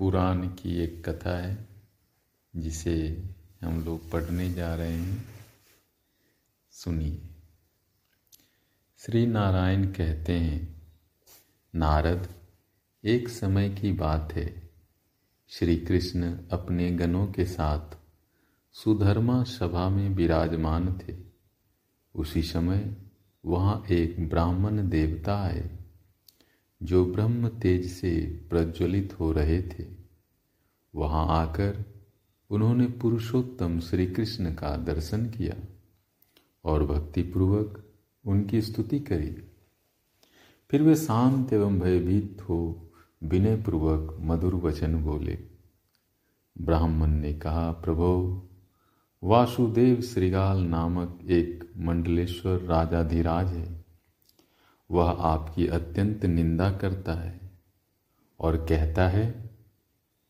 पुराण की एक कथा है, जिसे हम लोग पढ़ने जा रहे हैं। सुनिए। श्री नारायण कहते हैं, नारद, एक समय की बात है। श्री कृष्ण अपने गणों के साथ सुधर्मा सभा में विराजमान थे। उसी समय वहाँ एक ब्राह्मण देवता आए। जो ब्रह्म तेज से प्रज्वलित हो रहे थे। वहाँ आकर उन्होंने पुरुषोत्तम श्री कृष्ण का दर्शन किया और भक्तिपूर्वक उनकी स्तुति करी। फिर वे शांत एवं भयभीत हो विनयपूर्वक मधुर वचन बोले। ब्राह्मण ने कहा, प्रभो, वासुदेव श्रीगाल नामक एक मंडलेश्वर राजाधिराज है। वह आपकी अत्यंत निंदा करता है और कहता है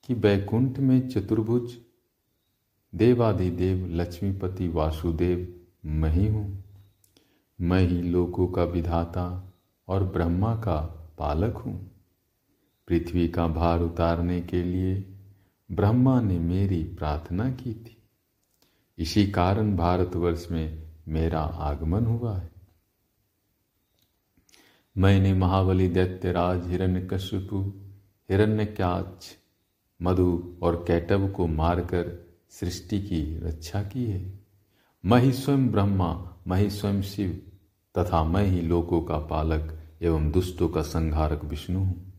कि बैकुंठ में चतुर्भुज देवाधिदेव लक्ष्मीपति वासुदेव, मैं ही हूँ। मैं ही लोकों का विधाता और ब्रह्मा का पालक हूँ। पृथ्वी का भार उतारने के लिए ब्रह्मा ने मेरी प्रार्थना की थी। इसी कारण भारतवर्ष में मेरा आगमन हुआ है। मैंने महाबली दैत्यराज हिरण्यकश्यपु, हिरण्यक्याच, मधु और कैटव को मारकर सृष्टि की रक्षा की है। मैं ही स्वयं ब्रह्मा, मैं ही स्वयं शिव, तथा मैं ही लोकों का पालक एवं दुष्टों का संहारक विष्णु हूँ।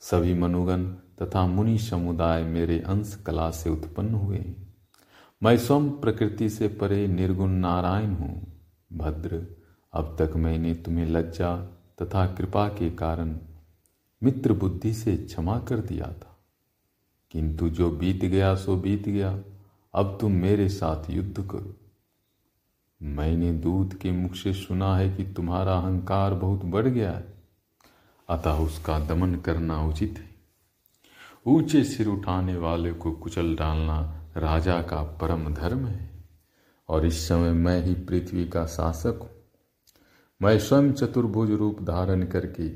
सभी मनुगण तथा मुनि समुदाय मेरे अंश कला से उत्पन्न हुए। मैं स्वयं प्रकृति से परे निर्गुण नारायण हूँ, भद्र अब तक मैंने तुम्हें लज्जा तथा कृपा के कारण मित्र बुद्धि से क्षमा कर दिया था। किंतु जो बीत गया, सो बीत गया। अब तुम मेरे साथ युद्ध करो। मैंने दूध के मुख से सुना है कि तुम्हारा अहंकार बहुत बढ़ गया है। अतः उसका दमन करना उचित है। ऊँचे सिर उठाने वाले को कुचल डालना राजा का परम धर्म है। और इस समय मैं ही पृथ्वी का शासक हूँ। मैं स्वयं चतुर्भुज रूप धारण करके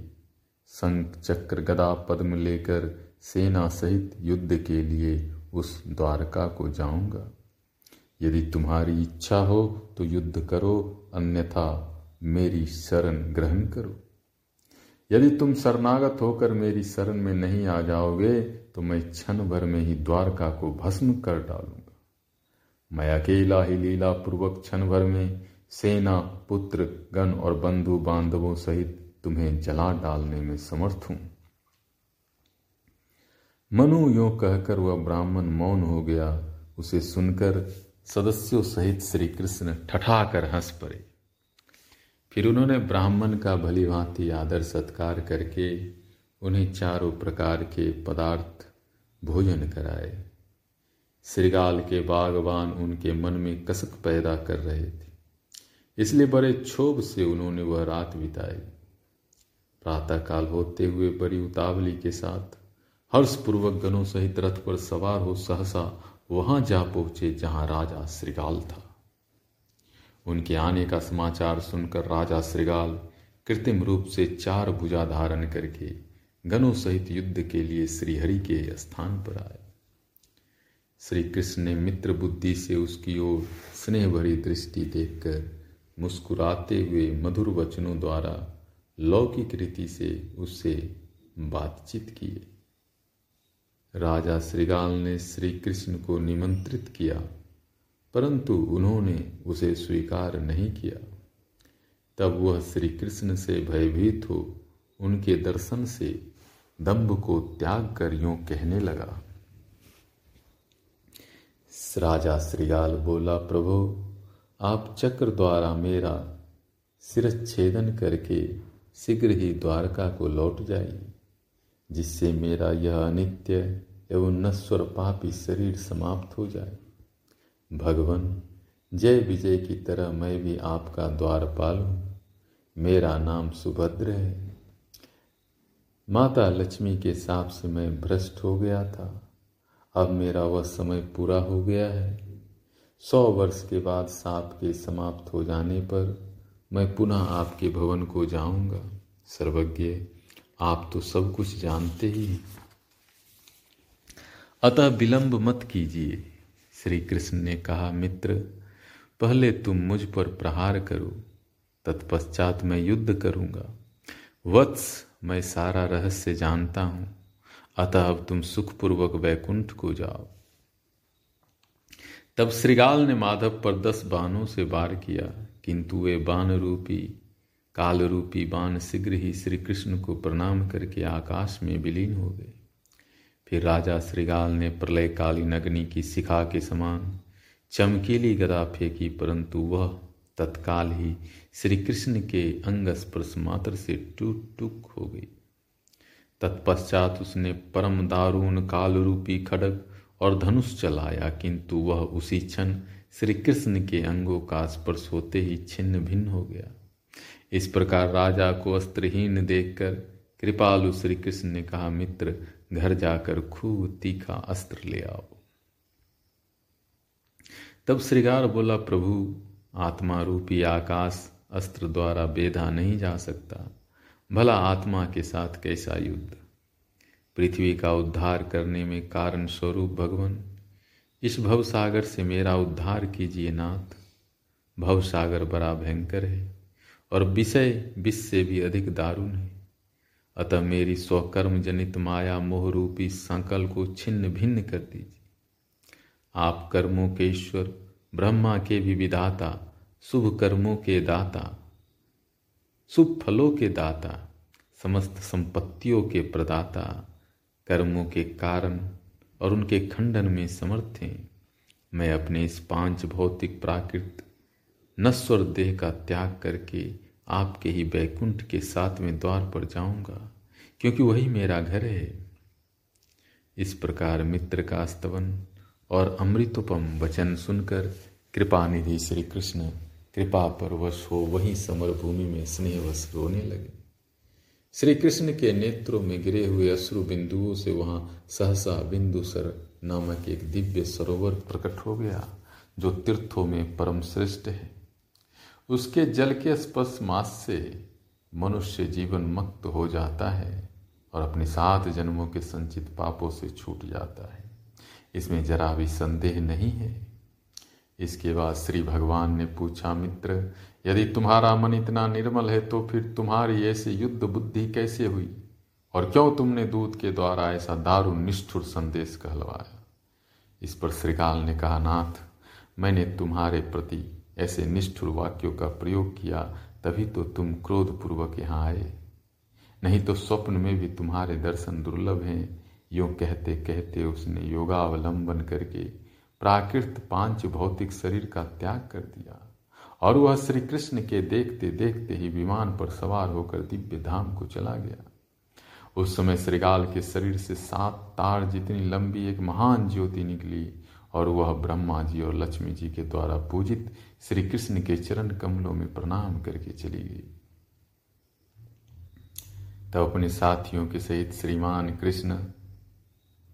संक चक्र गदा पद्म लेकर सेना सहित युद्ध के लिए उस द्वारका को जाऊँगा। यदि तुम्हारी इच्छा हो तो युद्ध करो, अन्यथा मेरी शरण ग्रहण करो। यदि तुम शरणागत होकर मेरी शरण में नहीं आ जाओगे तो मैं क्षण भर में ही द्वारका को भस्म कर डालूँगा। मैं अकेला ही लीला पूर्वक क्षण भर में सेना, पुत्र, गण और बंधु बांधवों सहित तुम्हें जला डालने में समर्थ हूँ। मनु यो कहकर वह ब्राह्मण मौन हो गया। उसे सुनकर सदस्यों सहित श्री कृष्ण ठठाकर हंस पड़े। फिर उन्होंने ब्राह्मण का भली भांति आदर सत्कार करके उन्हें चारों प्रकार के पदार्थ भोजन कराए। श्रीगाल के बागवान उनके मन में कसक पैदा कर रहे थे। इसलिए बड़े क्षोभ से उन्होंने वह रात बिताई। प्रातःकाल होते हुए बड़ी उतावली के साथ हर्षपूर्वक गणों सहित रथ पर सवार हो सहसा वहाँ जा पहुँचे जहाँ राजा श्रीगाल था। उनके आने का समाचार सुनकर राजा श्रीगाल कृत्रिम रूप से चार भुजा धारण करके गणों सहित युद्ध के लिए श्रीहरि के स्थान पर आए। श्री कृष्ण ने मित्र बुद्धि से उसकी ओर स्नेह भरी दृष्टि देखकर मुस्कुराते हुए मधुर वचनों द्वारा लौकिक रीति से उससे बातचीत किए। राजा श्रीगाल ने श्री कृष्ण को निमंत्रित किया, परंतु उन्होंने उसे स्वीकार नहीं किया। तब वह श्री कृष्ण से भयभीत हो उनके दर्शन से दम्भ को त्याग कर यूँ कहने लगा। राजा श्रीगाल बोला, प्रभु आप चक्र द्वारा मेरा सिरच्छेदन करके शीघ्र ही द्वारका को लौट जाइए, जिससे मेरा यह अनित्य एवं नश्वर पापी शरीर समाप्त हो जाए। भगवान, जय विजय की तरह मैं भी आपका द्वारपाल हूँ। मेरा नाम सुभद्र है। माता लक्ष्मी के साप से मैं भ्रष्ट हो गया था। अब मेरा वह समय पूरा हो गया है। सौ वर्ष के बाद साप के समाप्त हो जाने पर मैं पुनः आपके भवन को जाऊँगा। सर्वज्ञ, आप तो सब कुछ जानते ही अतः विलंब मत कीजिए। श्री कृष्ण ने कहा, मित्र, पहले तुम मुझ पर प्रहार करो, तत्पश्चात मैं युद्ध करूँगा। वत्स, मैं सारा रहस्य जानता हूँ। अतः अब तुम सुखपूर्वक वैकुंठ को जाओ। तब श्रीगाल ने माधव पर दस बाणों से वार किया, किंतु वे बाण रूपी काल रूपी बाण शीघ्र ही श्री कृष्ण को प्रणाम करके आकाश में विलीन हो गए। फिर राजा श्रीगाल ने प्रलय कालीन अग्नि की शिखा के समान चमकीली गदा फेंकी, परंतु वह तत्काल ही श्री कृष्ण के अंग स्पर्श मात्र से टूट टूक हो गई। तत्पश्चात उसने परम दारुण काल रूपी खड़ग और धनुष चलाया, किंतु वह उसी क्षण श्री कृष्ण के अंगों का स्पर्श होते ही छिन्न भिन्न हो गया। इस प्रकार राजा को अस्त्रहीन देखकर कृपालु श्री कृष्ण ने कहा, मित्र, घर जाकर खूब तीखा अस्त्र ले आओ। तब श्रृगार बोला, प्रभु आत्मा रूपी आकाश अस्त्र द्वारा बेधा नहीं जा सकता। भला आत्मा के साथ कैसा युद्ध? पृथ्वी का उद्धार करने में कारण स्वरूप भगवान। इस भवसागर से मेरा उद्धार कीजिए नाथ। भव सागर बड़ा भयंकर है और विषय विष से भी अधिक दारुण है। अतः मेरी स्वकर्म जनित माया मोह रूपी संकल को छिन्न भिन्न कर दीजिए। आप कर्मों के ईश्वर, ब्रह्मा के भी विधाता, शुभ कर्मों के दाता, शुभ फलों के दाता, समस्त संपत्तियों के प्रदाता कर्मों के कारण और उनके खंडन में समर्थ हैं। मैं अपने इस पाँच भौतिक प्राकृत नश्वर देह का त्याग करके आपके ही बैकुंठ के सातवें द्वार पर जाऊँगा, क्योंकि वही मेरा घर है। इस प्रकार मित्र का स्तवन और अमृतोपम वचन सुनकर कृपा निधि श्री कृष्ण कृपा पर वश हो वही समर भूमि में स्नेहवश रोने लगे। श्री कृष्ण के नेत्रों में गिरे हुए अश्रु बिंदुओं से वहाँ सहसा बिंदुसर नामक एक दिव्य सरोवर प्रकट हो गया, जो तीर्थों में परम श्रेष्ठ है। उसके जल के स्पर्श मास से मनुष्य जीवन मुक्त हो जाता है और अपने सात जन्मों के संचित पापों से छूट जाता है। इसमें जरा भी संदेह नहीं है। इसके बाद श्री भगवान ने पूछा, मित्र, यदि तुम्हारा मन इतना निर्मल है तो फिर तुम्हारी ऐसी युद्ध बुद्धि कैसे हुई? और क्यों तुमने दूत के द्वारा ऐसा दारुण निष्ठुर संदेश कहलवाया? इस पर श्रीकाल ने कहा, नाथ, मैंने तुम्हारे प्रति ऐसे निष्ठुर वाक्यों का प्रयोग किया, तभी तो तुम क्रोधपूर्वक यहाँ आए। नहीं तो स्वप्न में भी तुम्हारे दर्शन दुर्लभ हैं। यो कहते कहते उसने योगावलंबन करके प्राकृत पाँच भौतिक शरीर का त्याग कर दिया। और वह श्री कृष्ण के देखते देखते ही विमान पर सवार होकर दिव्य धाम को चला गया। उस समय श्रीगाल के शरीर से सात तार जितनी लंबी एक महान ज्योति निकली और वह ब्रह्मा जी और लक्ष्मी जी के द्वारा पूजित श्री कृष्ण के चरण कमलों में प्रणाम करके चली गई। तब अपने साथियों के सहित श्रीमान कृष्ण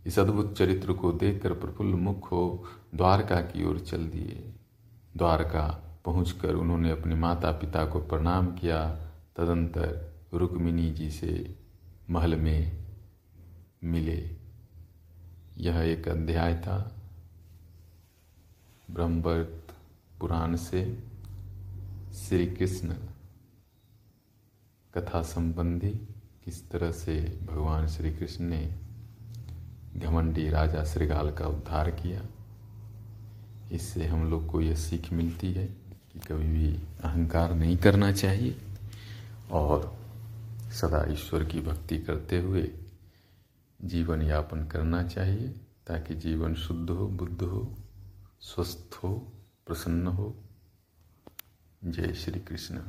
इस अद्भुत चरित्र को देखकर प्रफुल्ल मुख हो द्वारका की ओर चल दिए। द्वारका पहुंचकर उन्होंने अपने माता पिता को प्रणाम किया। तदंतर रुक्मिणी जी से महल में मिले। यह एक अध्याय था ब्रह्मवर्त पुराण से श्री कृष्ण कथा संबंधी किस तरह से भगवान श्री कृष्ण ने घमंडी राजा श्रीगाल का उद्धार किया। इससे हम लोग को यह सीख मिलती है कि कभी भी अहंकार नहीं करना चाहिए और सदा ईश्वर की भक्ति करते हुए जीवन यापन करना चाहिए, ताकि जीवन शुद्ध हो, बुद्ध हो, स्वस्थ हो, प्रसन्न हो। जय श्री कृष्ण।